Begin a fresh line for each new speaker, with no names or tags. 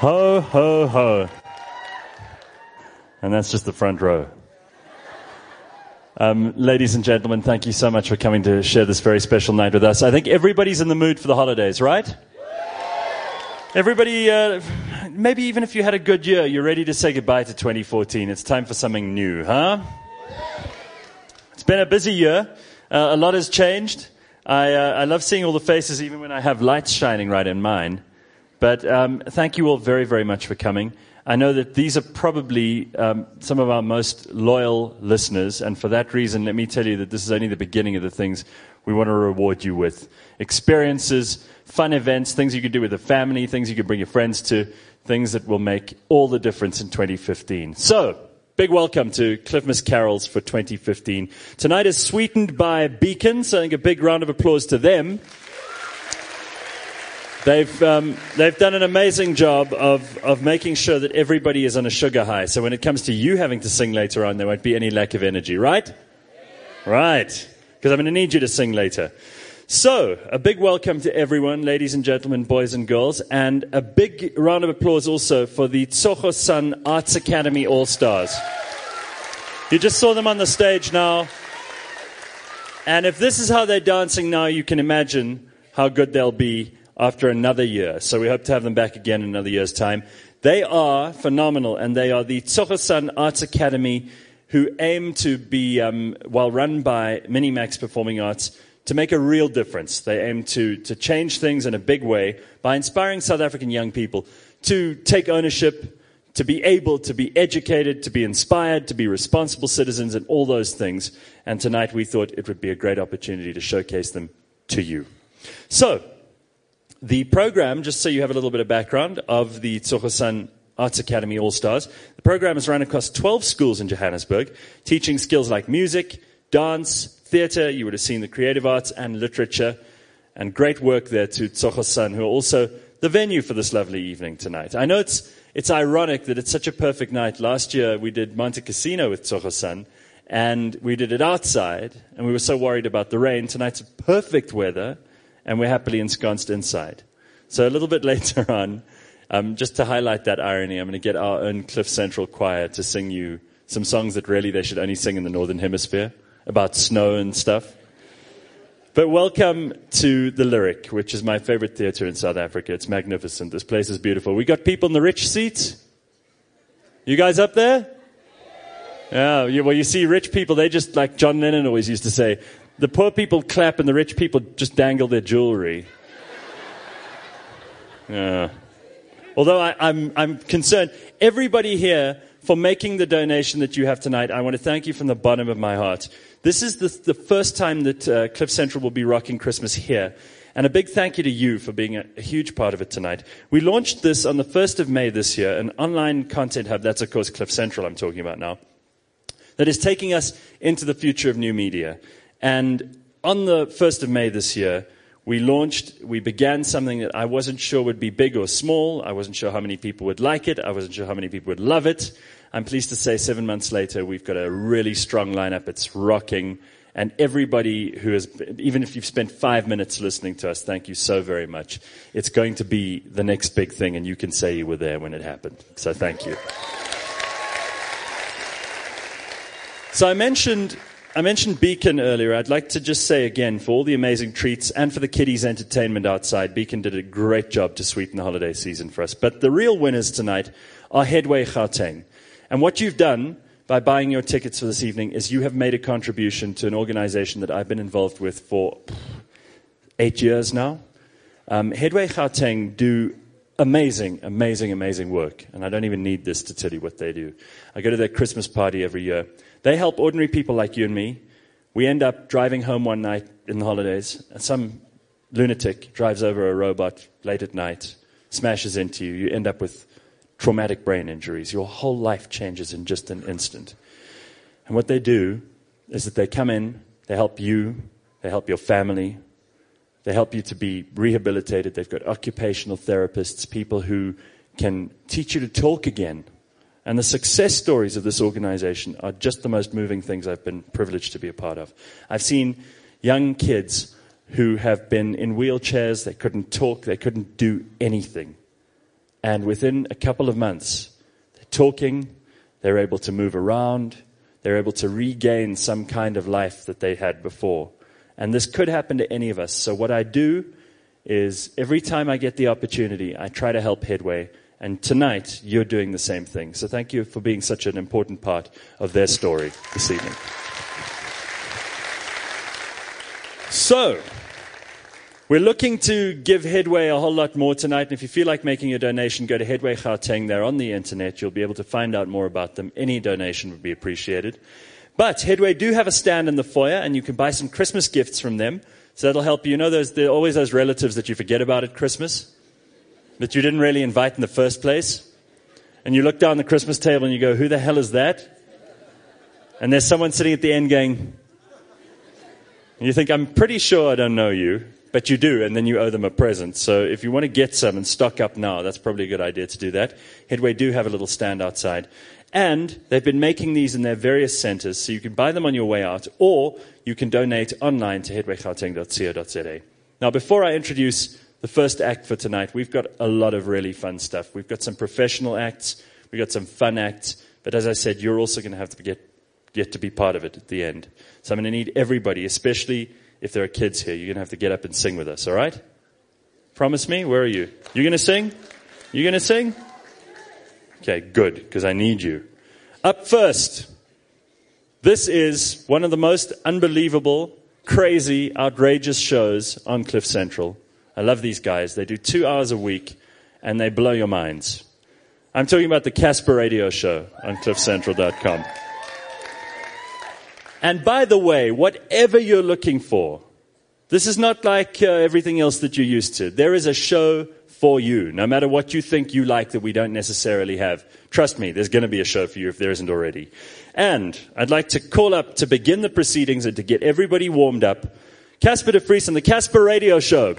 Ho, ho, ho. And that's just the front row. Um, ladies and gentlemen, thank you so much for coming to share this very special night with us. I think everybody's in the mood for the holidays, right? Everybody, uh, maybe even if you had a good year, you're ready to say goodbye to 2014. It's time for something new, huh? It's been a busy year. Uh, a lot has changed. I, uh, I love seeing all the faces, even when I have lights shining right in mine. But um, thank you all very, very much for coming. I know that these are probably um, some of our most loyal listeners, and for that reason, let me tell you that this is only the beginning of the things we want to reward you with experiences, fun events, things you can do with the family, things you can bring your friends to, things that will make all the difference in 2015. So, Big welcome to Clifmas Carols for 2015. Tonight is sweetened by Beacon, so I think a big round of applause to them. They've, um, they've done an amazing job of, of making sure that everybody is on a sugar high. So when it comes to you having to sing later on, there won't be any lack of energy, right? Right. Because I'm going to need you to sing later. So, a big welcome to everyone, ladies and gentlemen, boys and girls, and a big round of applause also for the Tsogo Sun Arts Academy All Stars. You just saw them on the stage now. And if this is how they're dancing now, you can imagine how good they'll be after another year. So we hope to have them back again in another year's time. They are phenomenal, and they are the Tsogo Sun Arts Academy who aim to be, um, while run by Minimax Performing Arts, to make a real difference. They aim to, to change things in a big way by inspiring South African young people to take ownership, to be able to be educated, to be inspired, to be responsible citizens, and all those things. And tonight we thought it would be a great opportunity to showcase them to you. So, the program, just so you have a little bit of background of the Tsogo Arts Academy All Stars, the program is run across 12 schools in Johannesburg, teaching skills like music, dance, theatre, you would have seen the creative arts and literature, and great work there to Tsogo Sun, who are also the venue for this lovely evening tonight. I know it's, it's ironic that it's such a perfect night. Last year we did Montecasino with Tsogo Sun, and we did it outside, and we were so worried about the rain. Tonight's perfect weather, and we're happily ensconced inside. So a little bit later on, um, just to highlight that irony, I'm going to get our own Cliff Central choir to sing you some songs that really they should only sing in the Northern Hemisphere about snow and stuff. But welcome to the Lyric, which is my favorite theater in South Africa. It's magnificent. This place is beautiful. We got people in the rich seats. You guys up there? Yeah, well, you see, rich people, they just, like John Lennon always used to say, the poor people clap and the rich people just dangle their jewelry. Yeah. Although I, I'm, I'm concerned, everybody here for making the donation that you have tonight, I want to thank you from the bottom of my heart. This is the, the first time that uh, Cliff Central will be rocking Christmas here. And a big thank you to you for being a, a, huge part of it tonight. We launched this on the 1st of May this year, an online content hub. That's, of course, Cliff Central I'm talking about now. That is taking us into the future of new media. And on the 1st of May this year, we launched, we began something that I wasn't sure would be big or small. I wasn't sure how many people would like it. I wasn't sure how many people would love it. I'm pleased to say seven months later, we've got a really strong lineup. It's rocking. And everybody who has, even if you've spent five minutes listening to us, thank you so very much. It's going to be the next big thing, and you can say you were there when it happened. So thank you. So I mentioned, I mentioned Beacon earlier. I'd like to just say again, for all the amazing treats and for the kiddies' entertainment outside, Beacon did a great job to sweeten the holiday season for us. But the real winners tonight are Headway Gauteng. And what you've done by buying your tickets for this evening is you have made a contribution to an organization that I've been involved with for eight years now. Um, Headway Gauteng do amazing, amazing, amazing work. And I don't even need this to tell you what they do. I go to their Christmas party every year. They help ordinary people like you and me. We end up driving home one night in the holidays, and some lunatic drives over a robot late at night, smashes into you. You end up with traumatic brain injuries. Your whole life changes in just an instant. And what they do is that they come in, they help you, they help your family, they help you to be rehabilitated. They've got occupational therapists, people who can teach you to talk again. And the success stories of this organization are just the most moving things I've been privileged to be a part of. I've seen young kids who have been in wheelchairs, they couldn't talk, they couldn't do anything And within a couple of months, they're talking, they're able to move around, they're able to regain some kind of life that they had before. And this could happen to any of us. So, what I do is every time I get the opportunity, I try to help Headway. And tonight, you're doing the same thing. So, thank you for being such an important part of their story this evening. So, we're looking to give Headway a whole lot more tonight. And if you feel like making a donation, go to Headway Gauteng. They're on the internet. You'll be able to find out more about them. Any donation would be appreciated. But Headway do have a stand in the foyer, and you can buy some Christmas gifts from them. So that'll help you. You know, there's always those relatives that you forget about at Christmas that you didn't really invite in the first place. And you look down the Christmas table and you go, who the hell is that? And there's someone sitting at the end going, and you think, I'm pretty sure I don't know you. But you do, and then you owe them a present. So if you want to get some and stock up now, that's probably a good idea to do that. Headway do have a little stand outside. And they've been making these in their various centers, so you can buy them on your way out, or you can donate online to headwaygauteng.co.za. Now, before I introduce the first act for tonight, we've got a lot of really fun stuff. We've got some professional acts, we've got some fun acts, but as I said, you're also going to have to get, get to be part of it at the end. So I'm going to need everybody, especially if there are kids here, you're going to have to get up and sing with us, all right? Promise me? Where are you? You're going to sing? You're going to sing? Okay, good, because I need you. Up first, this is one of the most unbelievable, crazy, outrageous shows on Cliff Central. I love these guys. They do two hours a week and they blow your minds. I'm talking about the Casper Radio Show on cliffcentral.com. And by the way, whatever you're looking for, this is not like uh, everything else that you're used to. There is a show for you, no matter what you think you like that we don't necessarily have. Trust me, there's going to be a show for you if there isn't already. And I'd like to call up to begin the proceedings and to get everybody warmed up, Casper de on the Casper Radio Show.